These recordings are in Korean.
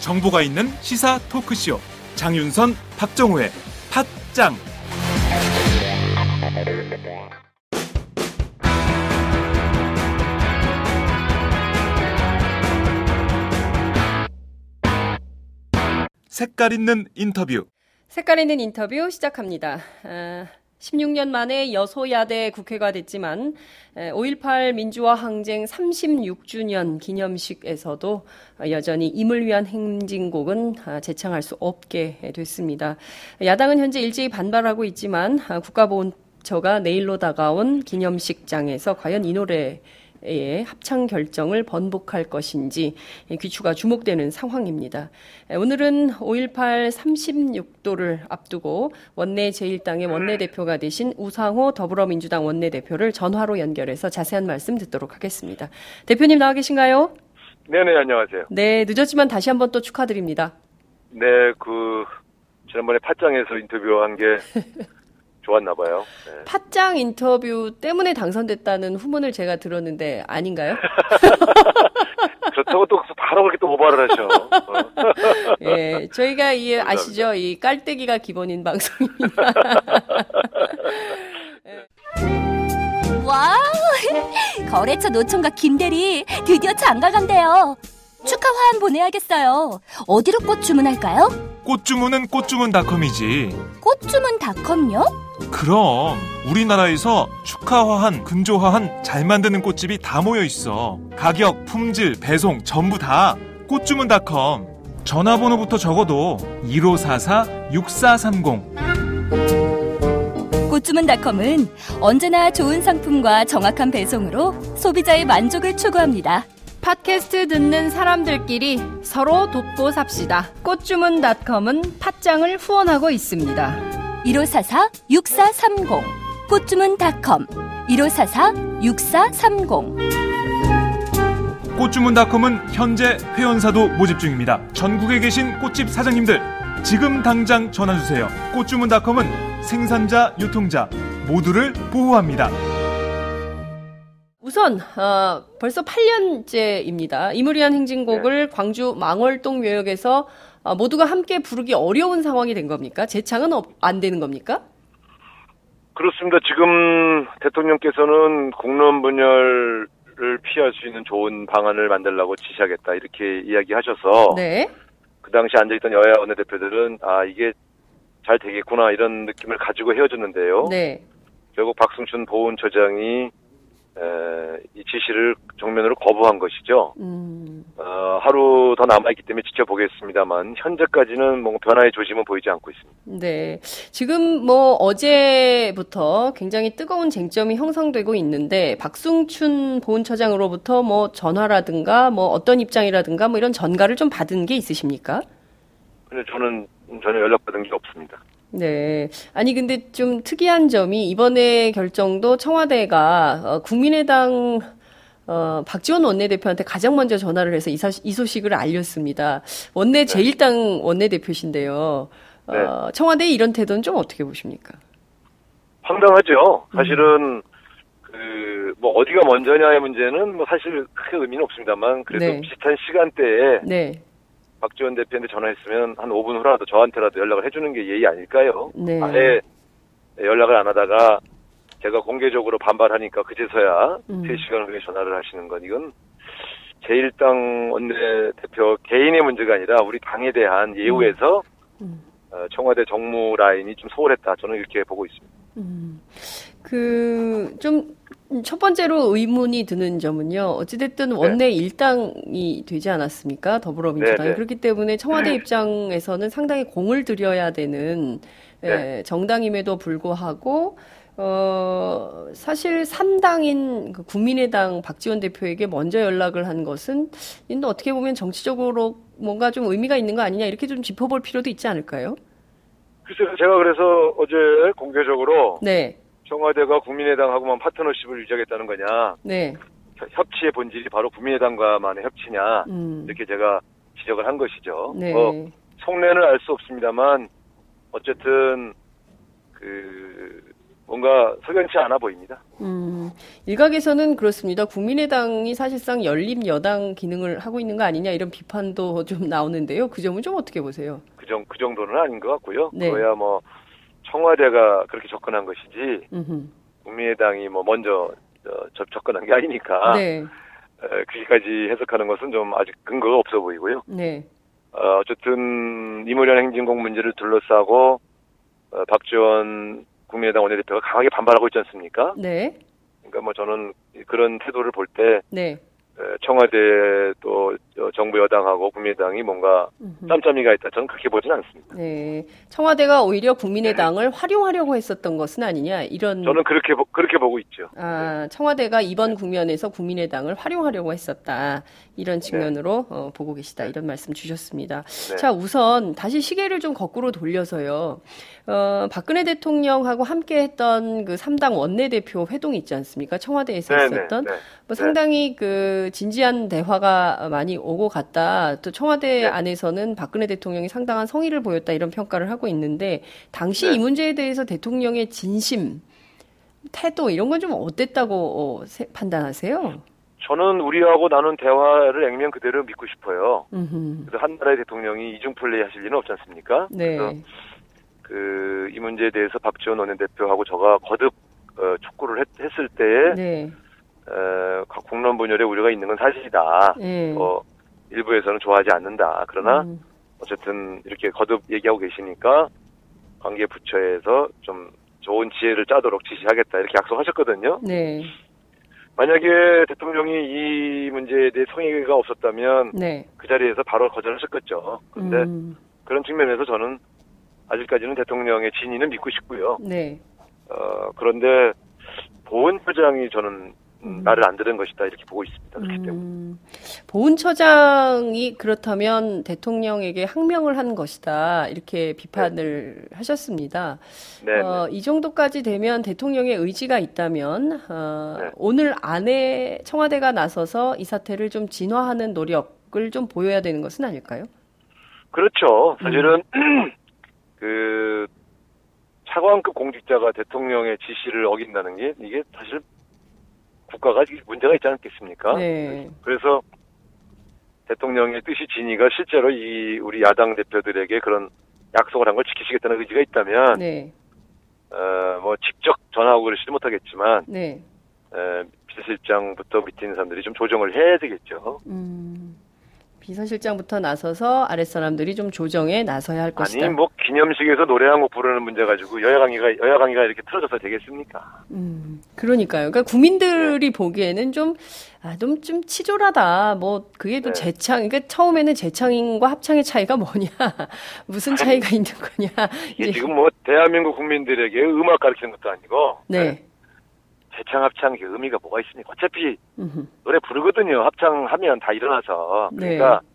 정보가 있는 시사 토크쇼. 장윤선 박정호의 팟짱. 색깔 있는 인터뷰 색깔 있는 인터뷰 시작합니다. 아, 16년 만에 여소야대 국회가 됐지만 5.18 민주화 항쟁 36주년 기념식에서도 여전히 임을 위한 행진곡은 아, 재창할 수 없게 됐습니다. 야당은 현재 일제히 반발하고 있지만 아, 국가보훈처가 내일로 다가온 기념식장에서 과연 이 노래 의 합창 결정을 번복할 것인지 귀추가 주목되는 상황입니다. 오늘은 5.18 36도를 앞두고 원내 제1당의 원내대표가 되신 우상호 더불어민주당 원내대표를 전화로 연결해서 자세한 말씀 듣도록 하겠습니다. 대표님 나와 계신가요? 네네, 안녕하세요. 네, 늦었지만 다시 한번 또 축하드립니다. 네, 그, 지난번에 팟짱에서 인터뷰한 게 좋았나 봐요. 네. 팟짱 인터뷰 때문에 당선됐다는 후문을 제가 들었는데 아닌가요? 그렇다고 또 바로 그렇게 또 오버를 하셔. 예, 저희가 이 아시죠? 이 깔때기가 기본인 방송입니다. Wow! 거래처 노총각 김대리 드디어 장가 간대요. 축하 화환 보내야겠어요. 어디로 꽃 주문할까요? 꽃 주문은 꽃주문닷컴이지. 꽃 주문닷컴요? 그럼 우리나라에서 축하화환, 근조화환 잘 만드는 꽃집이 다 모여 있어. 가격, 품질, 배송 전부 다 꽃주문닷컴. 전화번호부터 적어도 1544-6430. 꽃주문닷컴은 언제나 좋은 상품과 정확한 배송으로 소비자의 만족을 추구합니다. 팟캐스트 듣는 사람들끼리 서로 돕고 삽시다. 꽃주문닷컴은 팟짱을 후원하고 있습니다. 1544-6430 꽃주문닷컴 1544-6430 꽃주문닷컴은 현재 회원사도 모집 중입니다. 전국에 계신 꽃집 사장님들 지금 당장 전화주세요. 꽃주문닷컴은 생산자, 유통자 모두를 보호합니다. 우선 어, 벌써 8년째입니다. 이무리한 행진곡을 네. 광주 망월동 묘역에서 어, 모두가 함께 부르기 어려운 상황이 된 겁니까? 재창은 안 되는 겁니까? 그렇습니다. 지금 대통령께서는 공론 분열을 피할 수 있는 좋은 방안을 만들라고 지시하겠다 이렇게 이야기하셔서 네. 그 당시 앉아있던 여야 원내대표들은 아 이게 잘 되겠구나 이런 느낌을 가지고 헤어졌는데요. 네. 결국 박승춘 보훈처장이 에, 이 지시를 정면으로 거부한 것이죠. 음. 어, 하루 더 남아있기 때문에 지켜보겠습니다만 현재까지는 뭐 변화의 조짐은 보이지 않고 있습니다. 네, 지금 뭐 어제부터 굉장히 뜨거운 쟁점이 형성되고 있는데 박승춘 보훈처장으로부터 뭐 전화라든가 뭐 어떤 입장이라든가 뭐 이런 전가를 좀 받은 게 있으십니까? 저는 전혀 연락받은 게 없습니다. 네. 아니, 근데 좀 특이한 점이 이번에 결정도 청와대가 어, 국민의당 어, 박지원 원내대표한테 가장 먼저 전화를 해서 이, 사, 이 소식을 알렸습니다. 원내 네. 제1당 원내대표신데요. 어, 네. 청와대의 이런 태도는 좀 어떻게 보십니까? 황당하죠. 사실은, 음. 그, 뭐, 어디가 먼저냐의 문제는 뭐 사실 크게 의미는 없습니다만, 그래도 네. 비슷한 시간대에 네. 박지원 대표한테 전화했으면 한 5분 후라도 저한테라도 연락을 해주는 게 예의 아닐까요? 네. 아예 연락을 안 하다가 제가 공개적으로 반발하니까 그제서야 음. 3시간 후에 전화를 하시는 건 이건 제1당 원내대표 개인의 문제가 아니라 우리 당에 대한 예우에서 음. 음. 어, 청와대 정무 라인이 좀 소홀했다. 저는 이렇게 보고 있습니다. 음. 그, 좀, 첫 번째로 의문이 드는 점은요. 어찌됐든 네. 원내 네. 일당이 되지 않았습니까? 더불어민주당이. 네, 네. 그렇기 때문에 청와대 입장에서는 상당히 공을 들여야 되는 네. 예, 정당임에도 불구하고 어, 사실 3당인 그 국민의당 박지원 대표에게 먼저 연락을 한 것은 인도 어떻게 보면 정치적으로 뭔가 좀 의미가 있는 거 아니냐 이렇게 좀 짚어볼 필요도 있지 않을까요? 글쎄요, 제가 그래서 어제 공개적으로 네. 청와대가 국민의당하고만 파트너십을 유지하겠다는 거냐. 네. 협치의 본질이 바로 국민의당과만의 협치냐. 음. 이렇게 제가 지적을 한 것이죠. 네. 뭐 속내는 알 수 없습니다만 어쨌든 그 뭔가 석연치 않아 보입니다. 음, 일각에서는 그렇습니다. 국민의당이 사실상 열린 여당 기능을 하고 있는 거 아니냐 이런 비판도 좀 나오는데요. 그 점은 좀 어떻게 보세요? 그, 정, 그 정도는 아닌 것 같고요. 네. 그야 뭐 청와대가 그렇게 접근한 것이지 음흠. 국민의당이 뭐 먼저 저, 접근한 게 아니니까 네. 그렇게까지 해석하는 것은 좀 아직 근거가 없어 보이고요. 네. 어, 어쨌든 이무련 행진곡 문제를 둘러싸고 어, 박지원 국민의당 원내대표가 강하게 반발하고 있지 않습니까? 네. 그러니까 뭐 저는 그런 태도를 볼때 네. 청와대 또 정부 여당하고 국민의당이 뭔가 짬짬이가 있다. 저는 그렇게 보지는 않습니다. 네, 청와대가 오히려 국민의당을 네. 활용하려고 했었던 것은 아니냐 이런. 저는 그렇게 그렇게 보고 있죠. 아, 네. 청와대가 이번 국면에서 국민의당을 활용하려고 했었다 이런 네. 측면으로 네. 어, 보고 계시다 이런 말씀 주셨습니다. 네. 자, 우선 다시 시계를 좀 거꾸로 돌려서요. 어, 박근혜 대통령하고 함께했던 그 3당 원내대표 회동이 있지 않습니까? 청와대에서 네, 있었던 뭐 상당히 그 진지한 대화가 많이 오고 갔다. 또 청와대 네. 안에서는 박근혜 대통령이 상당한 성의를 보였다 이런 평가를 하고 있는데 당시 네. 이 문제에 대해서 대통령의 진심, 태도 이런 건 좀 어땠다고 어, 판단하세요? 저는 우리하고 나눈 대화를 액면 그대로 믿고 싶어요. 음흠. 그래서 한 나라의 대통령이 이중 플레이 하실 리는 없지 않습니까? 네. 그래서 그 이 문제에 대해서 박지원 원내대표하고 저가 거듭 어, 촉구를 했, 을 때에 네. 어, 국론 분열의 우려가 있는 건 사실이다. 네. 어, 일부에서는 좋아하지 않는다. 그러나 음. 어쨌든 이렇게 거듭 얘기하고 계시니까 관계 부처에서 좀 좋은 지혜를 짜도록 지시하겠다 이렇게 약속하셨거든요. 네. 만약에 대통령이 이 문제에 대해 성의가 없었다면 네. 그 자리에서 바로 거절하셨겠죠. 그런데 음. 그런 측면에서 저는 아직까지는 대통령의 진위는 믿고 싶고요. 네. 어, 그런데 보훈처장이 저는 음. 말을 안 들은 것이다 이렇게 보고 있습니다. 그렇기 때문에. 음, 보훈처장이 그렇다면 대통령에게 항명을 한 것이다 이렇게 비판을 네. 하셨습니다. 네, 어, 네. 이 정도까지 되면 대통령의 의지가 있다면 어, 네. 오늘 안에 청와대가 나서서 이 사태를 좀 진화하는 노력을 좀 보여야 되는 것은 아닐까요? 그렇죠. 사실은 음. 그 차관급 공직자가 대통령의 지시를 어긴다는 게 이게 사실 국가가 문제가 있지 않겠습니까? 네. 그래서 대통령의 뜻이 진위가 실제로 이 우리 야당 대표들에게 그런 약속을 한 걸 지키시겠다는 의지가 있다면, 네. 어, 뭐 직접 전화하고 그러시지 못하겠지만, 네. 에, 비서실장부터 밑에 있는 사람들이 좀 조정을 해야 되겠죠. 음. 비서실장부터 나서서 아랫사람들이 좀 조정에 나서야 할 것이다. 아니 뭐 기념식에서 노래 한 곡 부르는 문제 가지고 여야 강의가 여야 강의가 이렇게 틀어져서 되겠습니까? 음 그러니까요. 그러니까 국민들이 네. 보기에는 좀 아, 좀, 좀 치졸하다. 뭐, 그게 또 네. 재창, 그러니까 처음에는 재창과 합창의 차이가 뭐냐. 무슨 차이가 아니, 있는 거냐. 이게 지금 뭐, 대한민국 국민들에게 음악 가르치는 것도 아니고. 네. 네. 재창 합창 의 의미가 뭐가 있습니까? 어차피 음흠. 노래 부르거든요. 합창하면 다 일어나서 네. 그러니까 네.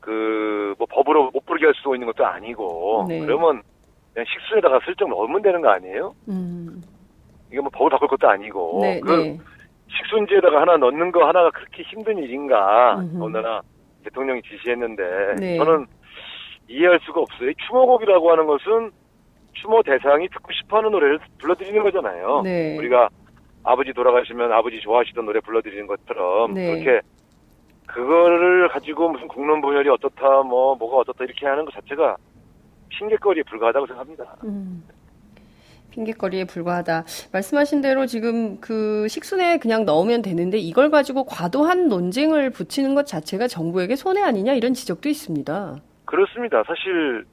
그뭐 법으로 못 부르게 할수 있는 것도 아니고 네. 그러면 그냥 식수에다가 슬쩍 넣으면 되는 거 아니에요? 음. 이게 뭐 법을 바꿀 것도 아니고 네, 그 네. 식순지에다가 하나 넣는 거 하나가 그렇게 힘든 일인가 어느나 대통령이 지시했는데 네. 저는 이해할 수가 없어요. 추모곡이라고 하는 것은 추모 대상이 듣고 싶어하는 노래를 불러드리는 거잖아요. 네. 우리가 아버지 돌아가시면 아버지 좋아하시던 노래 불러드리는 것처럼 네. 그렇게 그거를 가지고 무슨 국론 분열이 어떻다 뭐 뭐가 어떻다 이렇게 하는 것 자체가 핑계거리에 불과하다고 생각합니다. 음. 핑계거리에 불과하다. 말씀하신 대로 지금 그 식순에 그냥 넣으면 되는데 이걸 가지고 과도한 논쟁을 붙이는 것 자체가 정부에게 손해 아니냐 이런 지적도 있습니다. 그렇습니다. 사실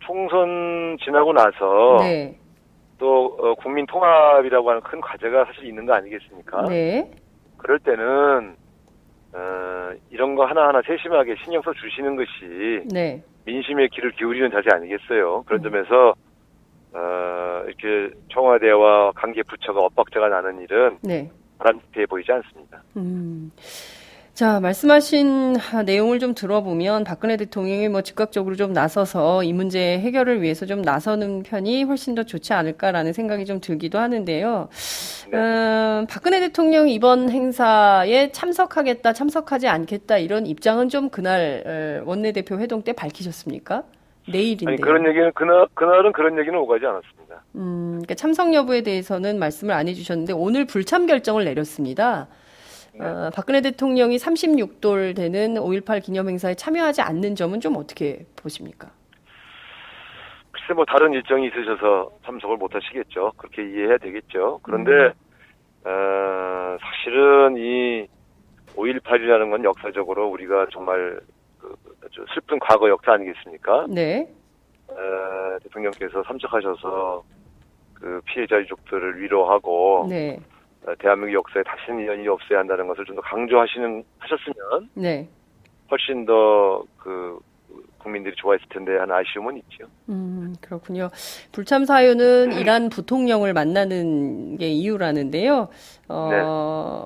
총선 지나고 나서 네. 또 어, 국민 통합이라고 하는 큰 과제가 사실 있는 거 아니겠습니까? 네. 그럴 때는 어, 이런 거 하나하나 세심하게 신경 써 주시는 것이 네. 민심의 귀를 기울이는 자세 아니겠어요? 그런 음. 점에서 어, 이렇게 청와대와 관계 부처가 엇박자가 나는 일은 네. 바람직해 보이지 않습니다. 음. 자, 말씀하신 내용을 좀 들어보면 박근혜 대통령이 뭐 즉각적으로 좀 나서서 이 문제 해결을 위해서 좀 나서는 편이 훨씬 더 좋지 않을까라는 생각이 좀 들기도 하는데요. 네. 음, 박근혜 대통령이 이번 행사에 참석하겠다, 참석하지 않겠다 이런 입장은 좀 그날 원내대표 회동 때 밝히셨습니까? 내일인데. 아니, 그런 얘기는 그날 그날은 그런 얘기는 오가지 않았습니다. 음, 그러니까 참석 여부에 대해서는 말씀을 안 해주셨는데 오늘 불참 결정을 내렸습니다. 네. 어, 박근혜 대통령이 36돌 되는 5.18 기념행사에 참여하지 않는 점은 좀 어떻게 보십니까? 글쎄 뭐 다른 일정이 있으셔서 참석을 못 하시겠죠. 그렇게 이해해야 되겠죠. 그런데 음. 어, 사실은 이 5.18이라는 건 역사적으로 우리가 정말 그 아주 슬픈 과거 역사 아니겠습니까? 네. 어, 대통령께서 참석하셔서 그 피해자 유족들을 위로하고 네. 어, 대한민국 역사에 다시는 이연이 없어야 한다는 것을 좀 더 강조하시는 하셨으면 네. 훨씬 더 그 국민들이 좋아했을 텐데 하는 아쉬움은 있죠. 음, 그렇군요. 불참 사유는 이란 부통령을 만나는 게 이유라는데요. 어, 네.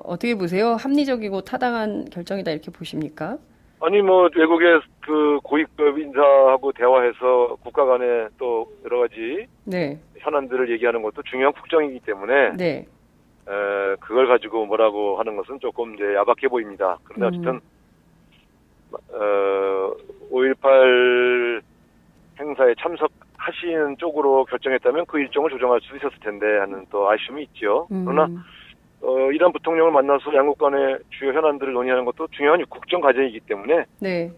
어떻게 보세요? 합리적이고 타당한 결정이다 이렇게 보십니까? 아니 뭐 외국의 그 고위급 인사하고 대화해서 국가 간에 또 여러 가지 네. 현안들을 얘기하는 것도 중요한 국정이기 때문에 네. 에, 그걸 가지고 뭐라고 하는 것은 조금 이제 야박해 보입니다. 그런데 음. 어쨌든 어, 5.18 행사에 참석하시는 쪽으로 결정했다면 그 일정을 조정할 수 있었을 텐데 하는 또 아쉬움이 있죠. 음. 그러나 어, 이란 부통령을 만나서 양국 간의 주요 현안들을 논의하는 것도 중요한 국정 과제이기 때문에 네.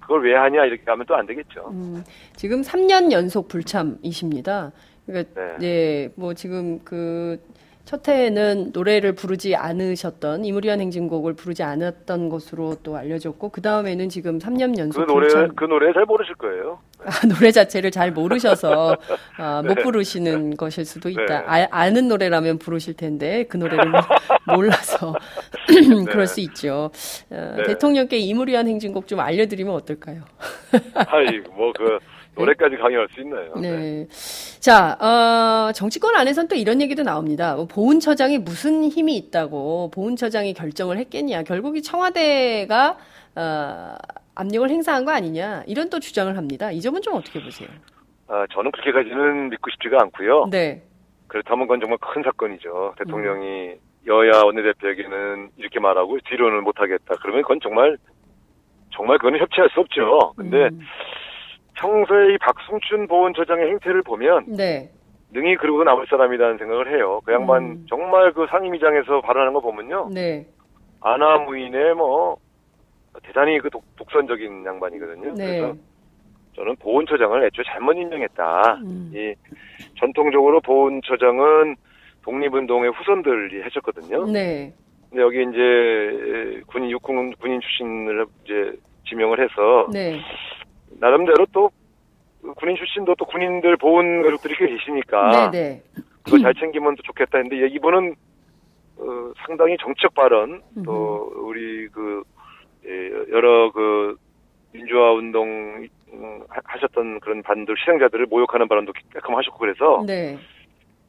그걸 왜 하냐 이렇게 하면 또 안 되겠죠. 음, 지금 3년 연속 불참이십니다. 그러니까 네. 네, 뭐 지금 그 첫 해에는 노래를 부르지 않으셨던 이무리한 행진곡을 부르지 않았던 것으로 또 알려졌고 그 다음에는 지금 3년 연속 그 노래 불참... 그 노래 잘 모르실 거예요. 아, 노래 자체를 잘 모르셔서 아, 네. 못 부르시는 네. 것일 수도 있다. 네. 아, 는 노래라면 부르실 텐데 그 노래를 몰라서 네. 그럴 수 있죠. 어, 네. 대통령께 이무리한 행진곡 좀 알려드리면 어떨까요? 아이 뭐그 노래까지 강요할 수 있나요? 네. 네. 자, 어, 정치권 안에서는 또 이런 얘기도 나옵니다. 뭐 보훈처장이 무슨 힘이 있다고 보훈처장이 결정을 했겠냐. 결국 이 청와대가, 어, 압력을 행사한 거 아니냐. 이런 또 주장을 합니다. 이 점은 좀 어떻게 보세요? 아, 저는 그렇게까지는 믿고 싶지가 않고요. 네. 그렇다면 그건 정말 큰 사건이죠. 대통령이 음. 여야 원내대표에게는 이렇게 말하고 뒤로는 못하겠다. 그러면 그건 정말 정말 그거는 협치할 수 없죠. 근데 음. 평소에 이 박승춘 보훈처장의 행태를 보면 네. 능히 그러고 남을 사람이라는 생각을 해요. 그 양반 음. 정말 그 상임위장에서 발언하는 거 보면요. 네. 아나무인의 뭐 대단히 그 독, 선적인 양반이거든요. 네. 그래서 저는 보훈처장을 애초에 잘못 임명했다. 음. 이 전통적으로 보훈처장은 독립운동의 후손들이 하셨거든요. 네. 근데 여기 이제 군인 육군 군인 출신을 이제 지명을 해서 네. 나름대로 또 군인 출신도 또 군인들 보훈 가족들이 꽤 계시니까 네네. 네. 그거 잘 챙기면 또 좋겠다 했는데 이분은 어, 상당히 정책 발언 또 우리 그 예, 여러 그 민주화 운동 음, 하셨던 그런 반들 실행자들을 모욕하는 발언도 가끔 하셨고 그래서 네.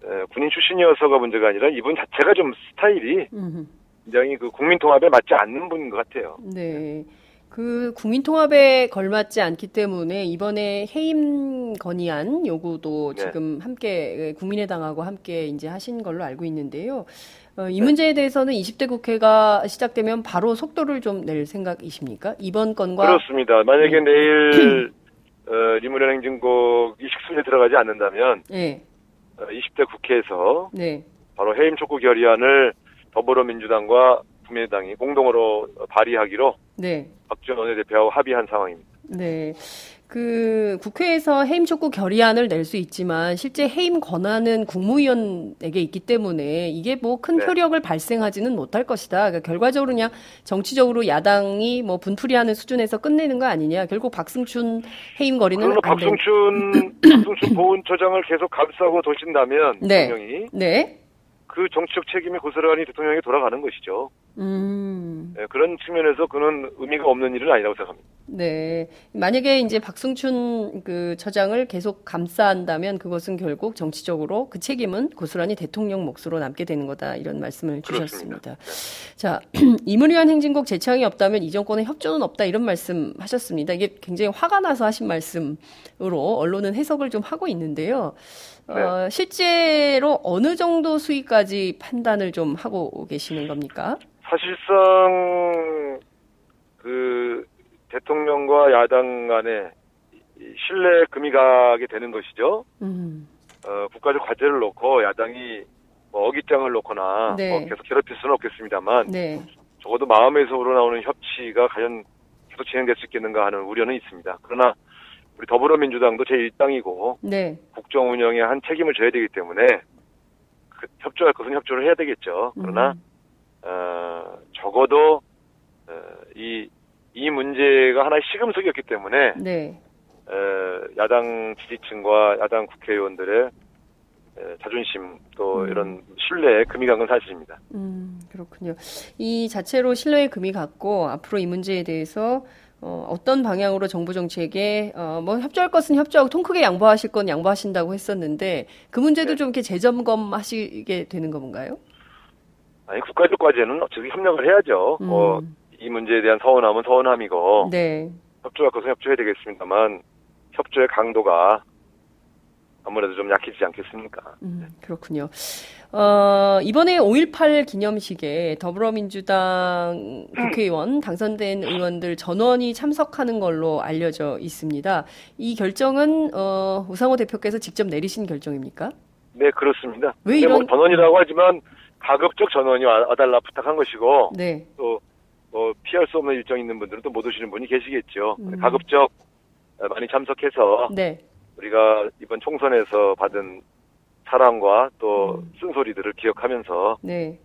에, 군인 출신이어서가 문제가 아니라 이분 자체가 좀 스타일이 굉장히 그 국민 통합에 맞지 않는 분인 것 같아요. 네. 그 국민 통합에 걸맞지 않기 때문에 이번에 해임 건의안 요구도 네. 지금 함께 국민의당하고 함께 이제 하신 걸로 알고 있는데요. 어, 이 네. 문제에 대해서는 20대 국회가 시작되면 바로 속도를 좀 낼 생각이십니까? 이번 건과 그렇습니다. 만약에 네. 내일 어, 리무련 행진곡 이 식순에 들어가지 않는다면 네. 어, 20대 국회에서 네. 바로 해임 촉구 결의안을 더불어민주당과 국민의당이 공동으로 발의하기로 네. 박지원 원내대표하고 합의한 상황입니다. 네. 그 국회에서 해임 촉구 결의안을 낼 수 있지만 실제 해임 권한은 국무위원에게 있기 때문에 이게 뭐큰 네. 효력을 발생하지는 못할 것이다. 그러니까 결과적으로 그냥 정치적으로 야당이 뭐 분풀이하는 수준에서 끝내는 거 아니냐. 결국 박승춘 해임 거리는 안 박승춘 박승춘 보훈처장을 계속 감싸고 도신다면 네. 대통령이 네. 그 정치적 책임이 고스란히 대통령에게 돌아가는 것이죠. 음. 네, 그런 측면에서 그는 의미가 없는 일은 아니라고 생각합니다. 네. 만약에 이제 박승춘 그 처장을 계속 감싸한다면 그것은 결국 정치적으로 그 책임은 고스란히 대통령 몫으로 남게 되는 거다. 이런 말씀을 주셨습니다. 네. 자, 이무리한 행진곡 재창이 없다면 이 정권의 협조는 없다. 이런 말씀 하셨습니다. 이게 굉장히 화가 나서 하신 말씀으로 언론은 해석을 좀 하고 있는데요. 네. 어, 실제로 어느 정도 수위까지 판단을 좀 하고 계시는 겁니까? 사실상 그 대통령과 야당 간에 신뢰 금이 가게 되는 것이죠. 음. 어, 국가적 과제를 놓고 야당이 뭐 어깃장을 놓거나 네. 뭐 계속 괴롭힐 수는 없겠습니다만 네. 적어도 마음에서 우러나오는 협치가 과연 계속 진행될 수 있겠는가 하는 우려는 있습니다. 그러나 우리 더불어민주당도 제1당이고 네. 국정 운영에 한 책임을 져야 되기 때문에 그 협조할 것은 협조를 해야 되겠죠. 그러나 음. 어, 적어도 어, 이, 이 문제가 하나의 시금석이었기 때문에 네. 어, 야당 지지층과 야당 국회의원들의 자존심 또 음. 이런 신뢰에 금이 간 건 사실입니다. 음, 그렇군요. 이 자체로 신뢰에 금이 갔고 앞으로 이 문제에 대해서 어, 어떤 방향으로 정부 정책에 어, 뭐 협조할 것은 협조하고 통 크게 양보하실 건 양보하신다고 했었는데 그 문제도 네. 좀 이렇게 재점검하시게 되는 건가요? 아니 국가적 과제는 어차피 협력을 해야죠. 음. 뭐이 문제에 대한 서운함은 서운함이고 네. 협조할 것은 협조해야 되겠습니다만 협조의 강도가 아무래도 좀 약해지지 않겠습니까? 음, 그렇군요. 어, 이번에 5.18 기념식에 더불어민주당 국회의원 당선된 의원들 전원이 참석하는 걸로 알려져 있습니다. 이 결정은 어, 우상호 대표께서 직접 내리신 결정입니까? 네, 그렇습니다. 왜 이런 뭐 전원이라고 하지만 가급적 전원이 와달라 부탁한 것이고 네. 또뭐 피할 수 없는 일정 있는 분들은 또 못 오시는 분이 계시겠죠. 음. 가급적 많이 참석해서 네. 우리가 이번 총선에서 받은 사랑과 또 음. 쓴소리들을 기억하면서 네.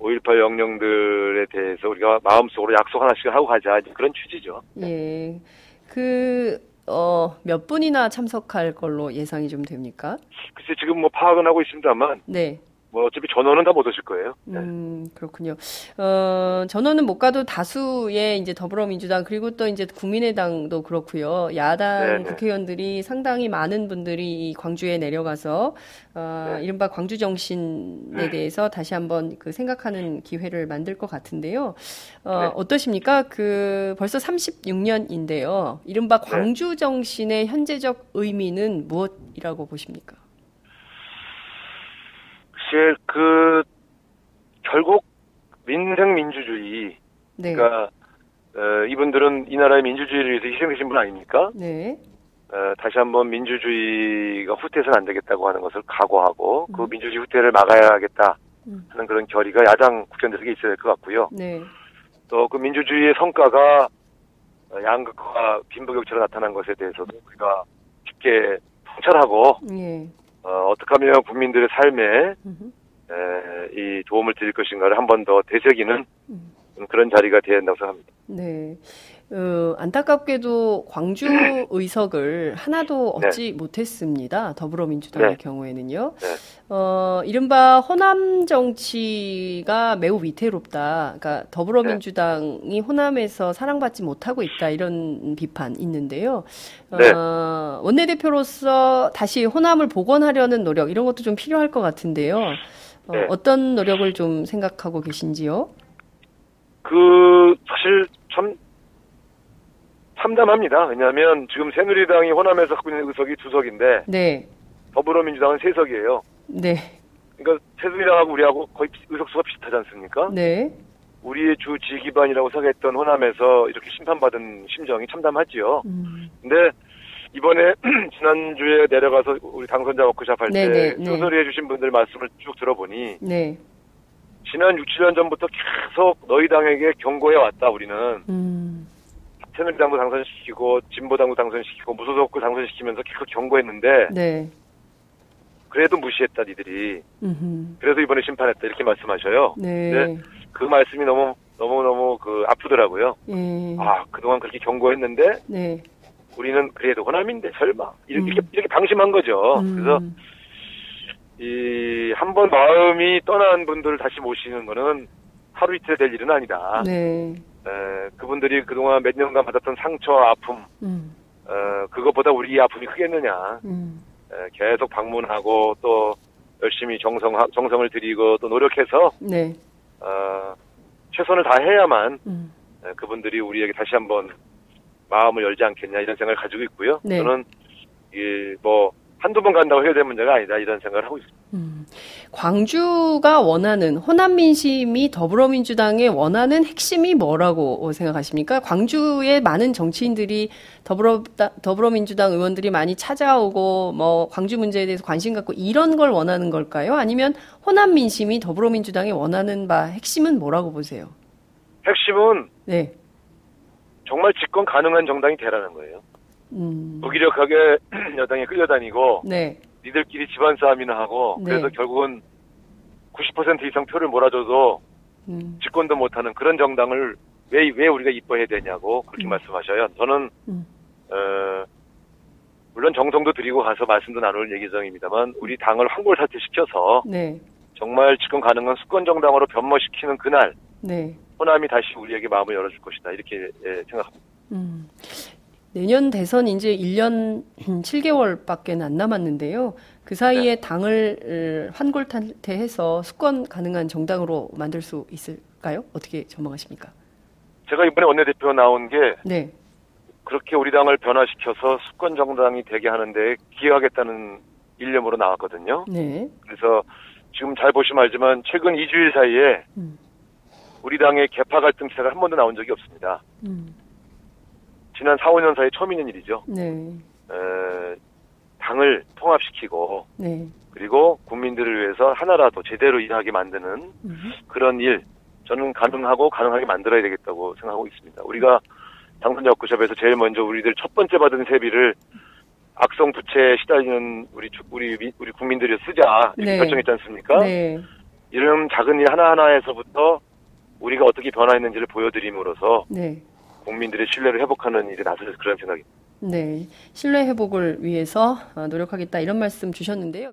5.18 영령들에 대해서 우리가 마음속으로 약속 하나씩 하고 가자 그런 취지죠. 예. 그, 어, 몇 분이나 참석할 걸로 예상이 좀 됩니까? 글쎄, 지금 뭐 파악은 하고 있습니다만. 네. 뭐 어차피 전원은 다 못 오실 거예요. 네. 음, 그렇군요. 어, 전원은 못 가도 다수의 이제 더불어민주당 그리고 또 이제 국민의당도 그렇고요. 야당 네네. 네. 국회의원들이 상당히 많은 분들이 광주에 내려가서 어, 네. 이른바 광주 정신에 네. 대해서 다시 한번 그 생각하는 기회를 만들 것 같은데요. 어, 네. 어떠십니까? 그 벌써 36년인데요. 이른바 네. 광주 정신의 현재적 의미는 무엇이라고 보십니까? 사실 그 결국 민생 민주주의 네. 그러니까 어, 이분들은 이 나라의 민주주의를 위해서 희생되신 분 아닙니까? 네. 어, 다시 한번 민주주의가 후퇴해서는 안 되겠다고 하는 것을 각오하고 그 음. 그 민주주의 후퇴를 막아야겠다 음. 하는 그런 결의가 야당 국회의원들에게 있어야 될 것 같고요. 네. 또 그 민주주의의 성과가 양극화 빈부격차로 나타난 것에 대해서도 우리가 쉽게 통찰하고 예. 어, 어떻게 하면 국민들의 삶에 에, 이 도움을 드릴 것인가를 한 번 더 되새기는 음. 그런 자리가 되어야 한다고 생각합니다. 네. 어, 안타깝게도 광주 의석을 하나도 네. 얻지 네. 못했습니다. 더불어민주당의 네. 경우에는요. 네. 어, 이른바 호남 정치가 매우 위태롭다. 그러니까 더불어민주당이 네. 호남에서 사랑받지 못하고 있다. 이런 비판 있는데요. 네. 어, 원내대표로서 다시 호남을 복원하려는 노력 이런 것도 좀 필요할 것 같은데요. 어, 어떤 노력을 좀 생각하고 계신지요? 그 사실 참 참담합니다. 왜냐하면 지금 새누리당이 호남에서 갖고 있는 의석이 두 석인데 네. 더불어민주당은 세 석이에요. 네. 그러니까 새누리당하고 우리하고 거의 의석수가 비슷하지 않습니까? 네. 우리의 주 지기반이라고 생각했던 호남에서 이렇게 심판받은 심정이 참담하지요. 음. 근데 이번에 지난주에 내려가서 우리 당선자 워크샵 할때 네, 네, 소리 해주신 분들 말씀을 쭉 들어보니 네. 지난 6, 7년 전부터 계속 너희 당에게 경고해 왔다 우리는. 음. 새누리당도 당선시키고 진보당도 당선시키고 무소속도 당선시키면서 계속 경고했는데 네. 그래도 무시했다 니들이. 음흠. 그래서 이번에 심판했다 이렇게 말씀하셔요. 네. 그 말씀이 너무 너무 너무 그 아프더라고요. 예. 아 그동안 그렇게 경고했는데 네. 우리는 그래도 호남인데 설마 이렇게 음. 이렇게 방심한 거죠. 음. 그래서 이 한 번 마음이 떠난 분들을 다시 모시는 거는 하루 이틀 될 일은 아니다. 네. 에, 그분들이 그동안 몇 년간 받았던 상처와 아픔, 음. 어, 그것보다 우리 아픔이 크겠느냐. 음. 에, 계속 방문하고 또 열심히 정성 정성을 들이고 또 노력해서 네. 어, 최선을 다해야만 음. 에, 그분들이 우리에게 다시 한번 마음을 열지 않겠냐 이런 생각을 가지고 있고요. 네. 저는 이뭐 한두 번 간다고 해결될 문제가 아니다 이런 생각을 하고 있습니다. 음, 광주가 원하는 호남 민심이 더불어민주당의 원하는 핵심이 뭐라고 생각하십니까? 광주에 많은 정치인들이 더불어 더불어민주당 의원들이 많이 찾아오고 뭐 광주 문제에 대해서 관심 갖고 이런 걸 원하는 걸까요? 아니면 호남 민심이 더불어민주당이 원하는 바 핵심은 뭐라고 보세요? 핵심은 네. 정말 집권 가능한 정당이 되라는 거예요. 음. 무기력하게 여당에 끌려다니고 네. 니들끼리 집안 싸움이나 하고 네. 그래서 결국은 90% 이상 표를 몰아줘도 음. 집권도 못하는 그런 정당을 왜, 왜 우리가 이뻐해야 되냐고 그렇게 음. 말씀하셔요. 저는, 음. 어, 물론 정성도 드리고 가서 말씀도 나눌 예정입니다만 우리 당을 황골사퇴시켜서 네. 정말 집권 가능한 수권 정당으로 변모시키는 그날 네. 호남이 다시 우리에게 마음을 열어줄 것이다 이렇게 예, 생각합니다. 음. 내년 대선 이제 1년 7개월밖에 안 남았는데요. 그 사이에 네. 당을 환골탈퇴해서 수권 가능한 정당으로 만들 수 있을까요? 어떻게 전망하십니까? 제가 이번에 원내대표 나온 게 네. 그렇게 우리 당을 변화시켜서 수권 정당이 되게 하는데 기여하겠다는 일념으로 나왔거든요. 네. 그래서 지금 잘 보시면 알지만 최근 2주일 사이에 음. 우리 당의 개파 갈등 기사가 한 번도 나온 적이 없습니다. 음. 지난 4, 5년 사이 처음 있는 일이죠. 네. 에, 당을 통합시키고 네. 그리고 국민들을 위해서 하나라도 제대로 일하게 만드는 음. 그런 일 저는 가능하고 가능하게 만들어야 되겠다고 생각하고 있습니다. 우리가 당선자 업구샵에서 제일 먼저 우리들 첫 번째 받은 세비를 악성 부채에 시달리는 우리 우리 우리 국민들이 쓰자 이렇게 네. 결정했지 않습니까? 네. 이런 작은 일 하나 하나에서부터 우리가 어떻게 변화했는지를 보여드림으로써 네. 국민들의 신뢰를 회복하는 일에 나설 그런 생각입니다. 네, 신뢰 회복을 위해서 어, 노력하겠다 이런 말씀 주셨는데요.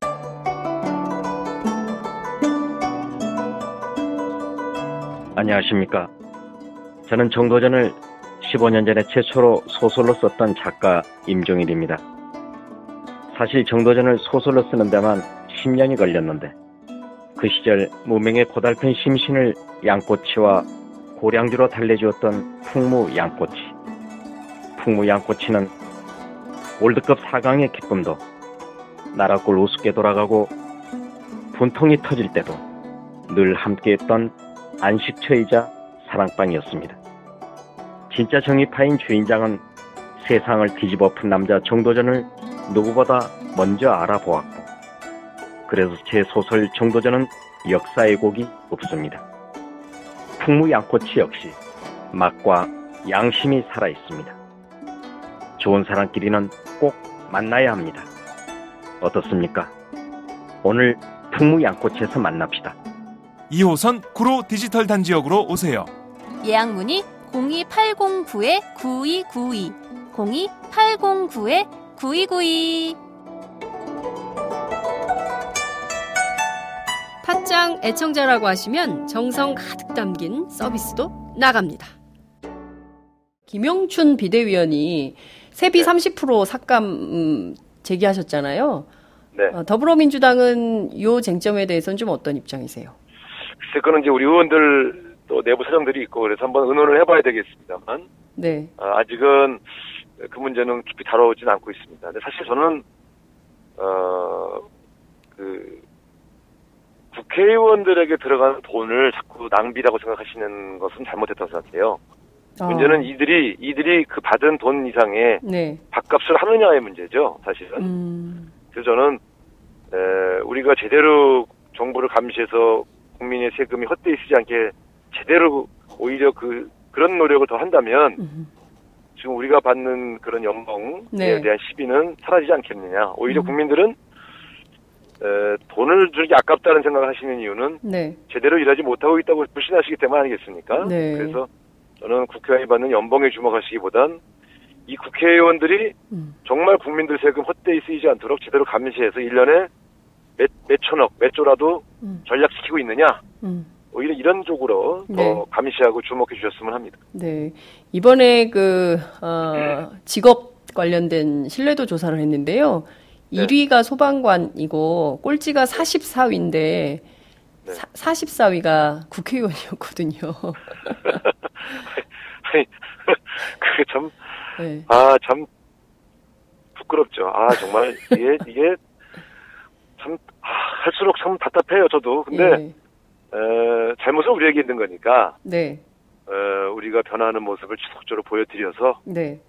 안녕하십니까. 저는 정도전을 15년 전에 최초로 소설로 썼던 작가 임종일입니다. 사실 정도전을 소설로 쓰는 데만 10년이 걸렸는데 그 시절 무명의 고달픈 심신을 양꼬치와 고량주로 달래주었던 풍무 양꼬치. 풍무 양꼬치는 월드컵 4강의 기쁨도 나라골 우습게 돌아가고 분통이 터질 때도 늘 함께했던 안식처이자 사랑방이었습니다. 진짜 정의파인 주인장은 세상을 뒤집어 푼 남자 정도전을 누구보다 먼저 알아보았고 그래서 제 소설 정도전은 역사의 곡이 없습니다. 풍무 양꼬치 역시 맛과 양심이 살아 있습니다. 좋은 사람끼리는 꼭 만나야 합니다. 어떻습니까? 오늘 풍무 양꼬치에서 만납시다. 2호선 구로 디지털 단지역으로 오세요. 예약 문의 02809-9292 02809-9292 짱 애청자라고 하시면 정성 가득 담긴 서비스도 나갑니다. 김영춘 비대위원이 세비 네. 30% 삭감 음, 제기하셨잖아요. 네. 어, 더불어민주당은 이 쟁점에 대해서는 좀 어떤 입장이세요? 글쎄, 그는 이제 우리 의원들 또 내부 사정들이 있고 그래서 한번 의논을 해봐야 되겠습니다만. 네. 아, 아직은 그 문제는 깊이 다뤄오진 않고 있습니다. 근데 사실 저는 어, 그 국회의원들에게 들어가는 돈을 자꾸 낭비라고 생각하시는 것은 잘못했다고 생각해요. 어. 문제는 이들이 이들이 그 받은 돈 이상의 네. 밥값을 하느냐의 문제죠, 사실은. 음. 그래서 저는 에, 우리가 제대로 정부를 감시해서 국민의 세금이 헛되이 쓰지 않게 제대로 오히려 그 그런 노력을 더 한다면 음. 지금 우리가 받는 그런 연봉에 네. 대한 시비는 사라지지 않겠느냐. 오히려 음. 국민들은 에, 돈을 주기 아깝다는 생각을 하시는 이유는 네. 제대로 일하지 못하고 있다고 불신하시기 때문 아니겠습니까? 네. 그래서 저는 국회의원이 받는 연봉에 주목하시기보단 이 국회의원들이 음. 정말 국민들 세금 헛되이 쓰이지 않도록 제대로 감시해서 1년에 몇, 몇 천억, 몇 조라도 음. 전략시키고 있느냐. 음. 오히려 이런 쪽으로 네. 더 감시하고 주목해 주셨으면 합니다. 네. 이번에 그, 어, 직업 관련된 신뢰도 조사를 했는데요. 네. 1위가 소방관이고 꼴찌가 44위인데 네. 사, 44위가 국회의원이었거든요. 아니, 그게 참, 네. 아, 참, 부끄럽죠. 아 정말 이게 이게 참 아, 할수록 참 답답해요. 저도. 근데 예. 에, 잘못은 우리에게 있는 거니까. 네. 에, 우리가 변하는 모습을 지속적으로 보여드려서. 네.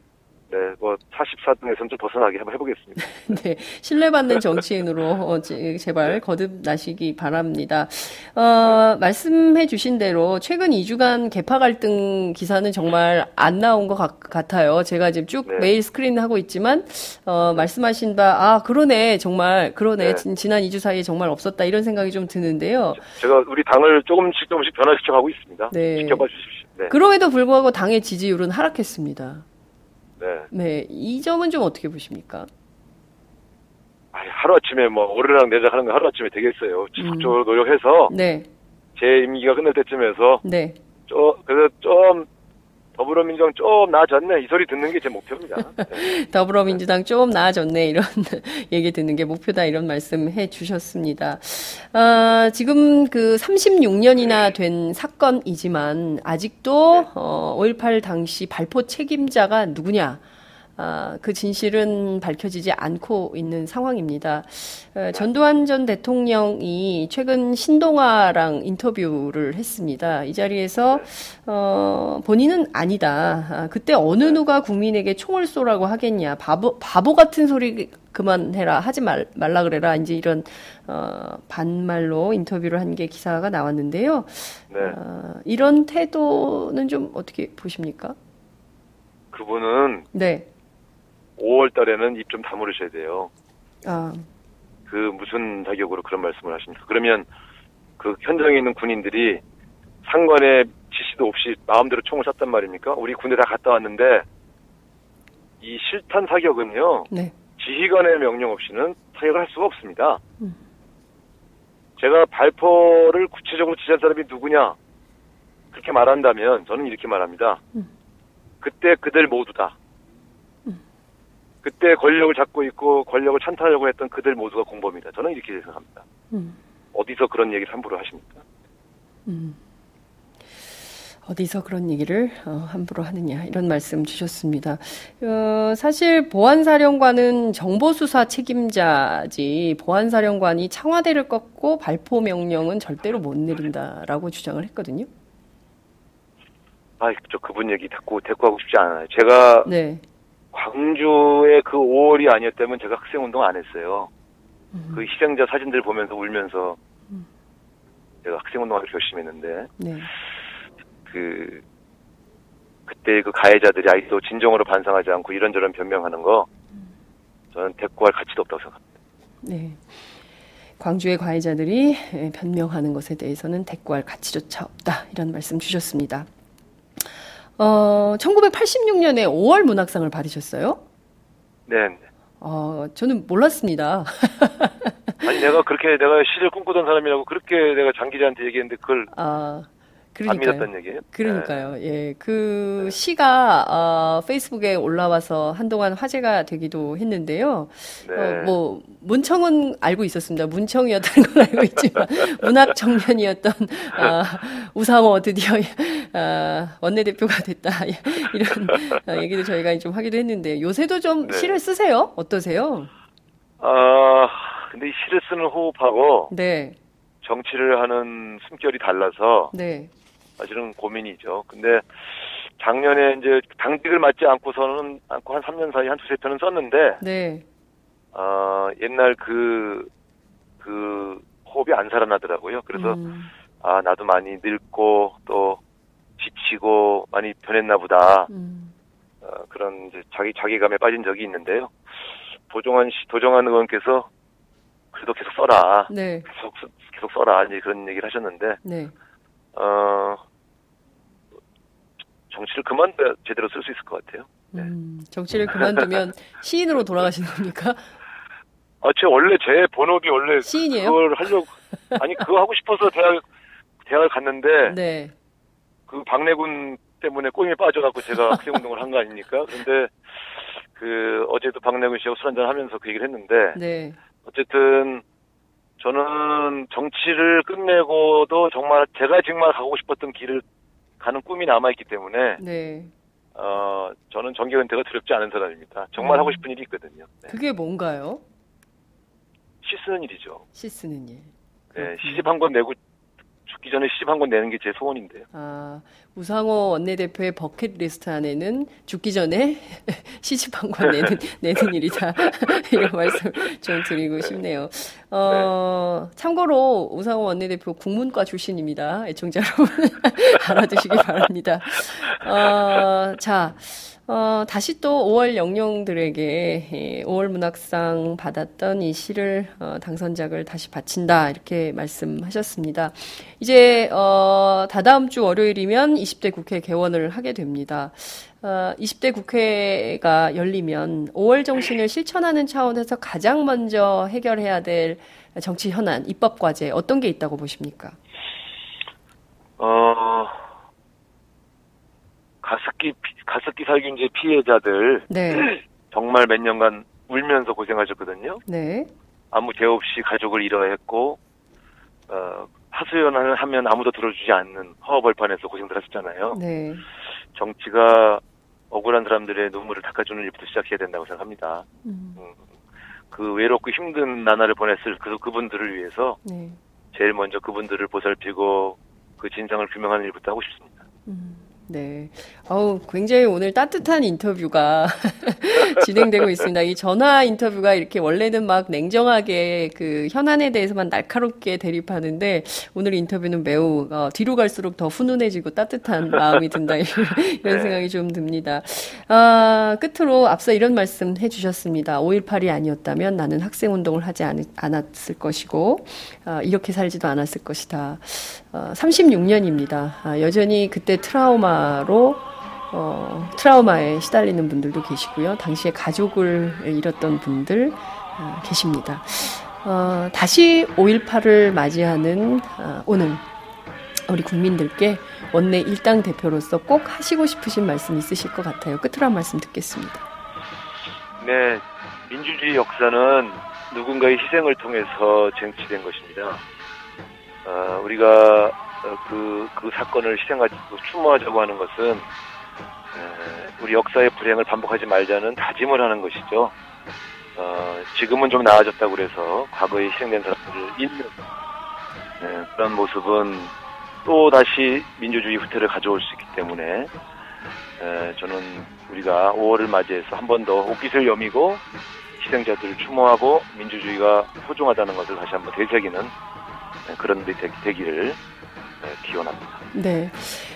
네, 뭐 44등에서는 좀 벗어나게 한번 해보겠습니다. 네, 신뢰받는 정치인으로 어, 제발 네. 거듭나시기 바랍니다. 어, 말씀해주신 대로 최근 2주간 개파 갈등 기사는 정말 안 나온 것 같, 아요 제가 지금 쭉 네. 매일 스크린 하고 있지만 어, 말씀하신 바 아 그러네 정말 그러네 네. 지 난 2주 사이에 정말 없었다 이런 생각이 좀 드는데요. 제가 우리 당을 조금씩 조금씩 변화시켜 가고 있습니다. 네. 지켜봐 주십시오. 네. 그럼에도 불구하고 당의 지지율은 하락했습니다. 네. 네. 이 점은 좀 어떻게 보십니까? 아니, 하루아침에 뭐, 오르락 내리락 하는 거 하루아침에 되겠어요. 지속적으로 음. 노력해서. 네. 제 임기가 끝날 때쯤에서. 네. 좀, 그래서 좀, 더불어민주당 좀 나아졌네 이 소리 듣는 게 제 목표입니다. 네. 더불어민주당 좀 나아졌네 이런 얘기 듣는 게 목표다 이런 말씀 해 주셨습니다. 아, 지금 그 36년이나 된 사건이지만 아직도 네. 어, 5.18 당시 발포 책임자가 누구냐? 아, 그 진실은 밝혀지지 않고 있는 상황입니다. 어, 전두환 전 대통령이 최근 신동아랑 인터뷰를 했습니다. 이 자리에서 어, 본인은 아니다. 아, 그때 어느 누가 국민에게 총을 쏘라고 하겠냐. 바보 바보 같은 소리 그만해라. 하지 말, 말라 그래라. 이제 이런 어, 반말로 인터뷰를 한 게 기사가 나왔는데요. 네. 어, 이런 태도는 좀 어떻게 보십니까? 그분은 네. 5월 달에는 입 좀 다물으셔야 돼요. 아. 그 무슨 자격으로 그런 말씀을 하십니까? 그러면 그 현장에 있는 군인들이 상관의 지시도 없이 마음대로 총을 쐈단 말입니까? 우리 군대 다 갔다 왔는데 이 실탄 사격은요. 네. 지휘관의 명령 없이는 사격을 할 수가 없습니다. 음. 제가 발포를 구체적으로 지시한 사람이 누구냐 그렇게 말한다면 저는 이렇게 말합니다. 음. 그때 그들 모두다. 그때 권력을 잡고 있고 권력을 찬탈하려고 했던 그들 모두가 공범이다. 저는 이렇게 생각합니다. 음. 어디서 그런 얘기를 함부로 하십니까? 음. 어디서 그런 얘기를 어, 함부로 하느냐 이런 말씀 주셨습니다. 어, 사실 보안사령관은 정보수사 책임자지 보안사령관이 청와대를 꺾고 발포 명령은 절대로 못 내린다라고 주장을 했거든요. 아, 저 그분 얘기 듣고 대꾸하고 싶지 않아요. 제가 네. 광주의 그 5월이 아니었다면 제가 학생 운동 안 했어요. 음. 그 희생자 사진들 보면서 울면서 음. 제가 학생 운동을 결심했는데 네. 그 그때 그 가해자들이 아직도 진정으로 반성하지 않고 이런저런 변명하는 거 저는 대꾸할 가치도 없다고 생각합니다. 네. 광주의 가해자들이 변명하는 것에 대해서는 대꾸할 가치조차 없다 이런 말씀 주셨습니다. 어, 1986년에 5월 문학상을 받으셨어요? 네. 어, 저는 몰랐습니다. 아니, 내가 그렇게 내가 시를 꿈꾸던 사람이라고 그렇게 내가 장 기자한테 얘기했는데 그걸 아, 그러니까요. 안 믿었던 얘기예요? 그러니까요. 네. 예. 그 네. 시가 어, 페이스북에 올라와서 한동안 화제가 되기도 했는데요. 네. 어, 뭐 문청은 알고 있었습니다. 문청이었다는 걸 알고 있지만 문학 청년이었던 어, 우상호 드디어 어, 원내대표가 됐다 이런 어, 얘기도 저희가 좀 하기도 했는데 요새도 좀 네. 시를 쓰세요? 어떠세요? 아 근데 이 시를 쓰는 호흡하고 네. 정치를 하는 숨결이 달라서 네. 사실은 고민이죠. 근데 작년에 이제 당직을 맡지 않고서는 않고 한 3년 사이 한 두세 편은 썼는데 네. 어, 옛날 그, 그 호흡이 안 살아나더라고요. 그래서 음. 아, 나도 많이 늙고 또 지치고 많이 변했나 보다. 음. 어, 그런 이제 자기 자기감에 빠진 적이 있는데요. 도종환 씨, 도종환 의원께서 그래도 계속 써라. 네. 계속 계속 써라. 이제 그런 얘기를 하셨는데. 네. 어, 정치를 그만둬야 제대로 쓸 수 있을 것 같아요. 네. 음, 정치를 그만두면 시인으로 돌아가시는 겁니까? 아, 제 원래 제 본업이 원래 시인이에요? 그걸 하려고 아니 그거 하고 싶어서 대학 대학을 갔는데 네. 그 박래군 때문에 꼬임에 빠져갖고 제가 학생 운동을 한 거 아닙니까? 근데 그 어제도 박래군 씨하고 술 한잔 하면서 그 얘기를 했는데 네. 어쨌든 저는 정치를 끝내고도 정말 제가 정말 가고 싶었던 길을 가는 꿈이 남아있기 때문에 네. 어, 저는 정계 은퇴가 두렵지 않은 사람입니다. 정말 음. 하고 싶은 일이 있거든요. 네. 그게 뭔가요? 시 쓰는 일이죠. 시 쓰는 일. 네, 시집 한 권 내고 죽기 전에 시집 한 권 내는 게 제 소원인데요. 아, 우상호 원내대표의 버킷리스트 안에는 죽기 전에 시집 한 권 내는, 내는 일이다. 이런 말씀 좀 드리고 싶네요. 어, 네. 참고로 우상호 원내대표 국문과 출신입니다. 애청자 여러분 알아두시기 바랍니다. 어, 자, 어, 다시 또 5월 영령들에게 5월 문학상 받았던 이 시를 어, 당선작을 다시 바친다 이렇게 말씀하셨습니다. 이제 어, 다다음 주 월요일이면 20대 국회 개원을 하게 됩니다. 어, 20대 국회가 열리면 5월 정신을 실천하는 차원에서 가장 먼저 해결해야 될 정치 현안, 입법 과제 어떤 게 있다고 보십니까? 어, 가습기 가습기 살균제 피해자들 네. 정말 몇 년간 울면서 고생하셨거든요. 네. 아무 대 없이 가족을 잃어했고 어, 하소연을 하면 아무도 들어주지 않는 허허벌판에서 고생들 하셨잖아요. 네. 정치가 억울한 사람들의 눈물을 닦아주는 일부터 시작해야 된다고 생각합니다. 음. 음. 그 외롭고 힘든 나날을 보냈을 그 그분들을 위해서 네. 제일 먼저 그분들을 보살피고 그 진상을 규명하는 일부터 하고 싶습니다. 음. 네. 어우, 굉장히 오늘 따뜻한 인터뷰가 진행되고 있습니다. 이 전화 인터뷰가 이렇게 원래는 막 냉정하게 그 현안에 대해서만 날카롭게 대립하는데 오늘 인터뷰는 매우 어, 뒤로 갈수록 더 훈훈해지고 따뜻한 마음이 든다 이런 네. 생각이 좀 듭니다. 아, 끝으로 앞서 이런 말씀 해주셨습니다. 5.18이 아니었다면 나는 학생 운동을 하지 않, 않았을 것이고 아, 이렇게 살지도 않았을 것이다. 아, 36년입니다. 아, 여전히 그때 트라우마 트라우마로 어, 트라우마에 시달리는 분들도 계시고요. 당시에 가족을 잃었던 분들 어, 계십니다. 어, 다시 5.18을 맞이하는 어, 오늘 우리 국민들께 원내 일당 대표로서 꼭 하시고 싶으신 말씀 있으실 것 같아요. 끝으로 한 말씀 듣겠습니다. 네, 민주주의 역사는 누군가의 희생을 통해서 쟁취된 것입니다. 어, 우리가 어, 그, 그 사건을 희생하고 추모하자고 하는 것은 우리 역사의 불행을 반복하지 말자는 다짐을 하는 것이죠. 어, 지금은 좀 나아졌다고 그래서 과거에 희생된 사람들을 잊는 네, 그런 모습은 또 다시 민주주의 후퇴를 가져올 수 있기 때문에 에, 저는 우리가 5월을 맞이해서 한 번 더 옷깃을 여미고 희생자들을 추모하고 민주주의가 소중하다는 것을 다시 한번 되새기는 그런 데 되기를 네, 기원합니다. 네.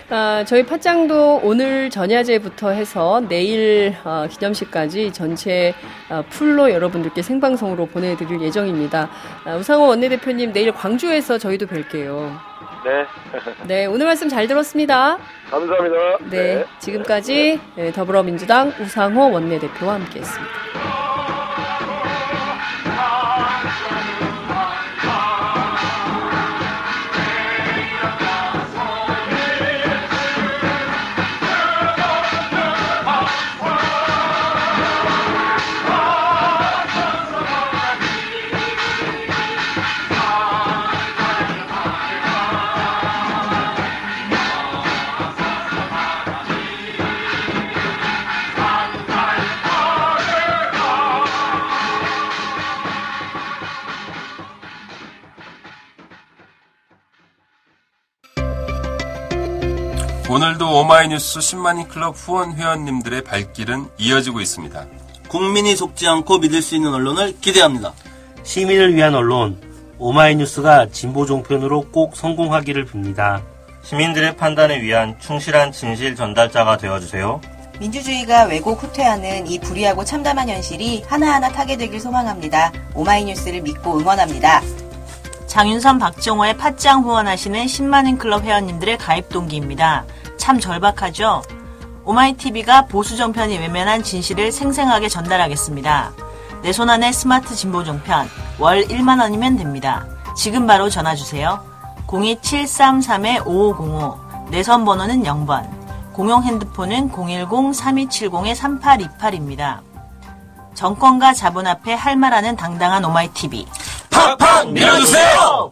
아, 저희 팟짱도 오늘 전야제부터 해서 내일 어, 기념식까지 전체 어, 풀로 여러분들께 생방송으로 보내드릴 예정입니다. 아, 우상호 원내대표님 내일 광주에서 저희도 뵐게요. 네. 네, 오늘 말씀 잘 들었습니다. 감사합니다. 네, 네. 지금까지 네, 더불어민주당 우상호 원내대표와 함께했습니다. 오마이뉴스 10만인 클럽 후원 회원님들의 발길은 이어지고 있습니다. 국민이 속지 않고 믿을 수 있는 언론을 기대합니다. 시민을 위한 언론 오마이뉴스가 진보 종편으로 꼭 성공하기를 빕니다. 시민들의 판단에 위한 충실한 진실 전달자가 되어주세요. 민주주의가 왜곡 후퇴하는 이 불의하고 참담한 현실이 하나하나 타개되길 소망합니다. 오마이뉴스를 믿고 응원합니다. 장윤선 박정호의 팟짱 후원하시는 10만인 클럽 회원님들의 가입 동기입니다. 참 절박하죠? 오마이TV가 보수 종편이 외면한 진실을 생생하게 전달하겠습니다. 내 손 안에 스마트 진보 종편 월 1만원이면 됩니다. 지금 바로 전화주세요. 02733-5505 내선 번호는 0번 공용 핸드폰은 010-3270-3828입니다. 정권과 자본 앞에 할 말하는 당당한 오마이TV 팍팍 밀어주세요!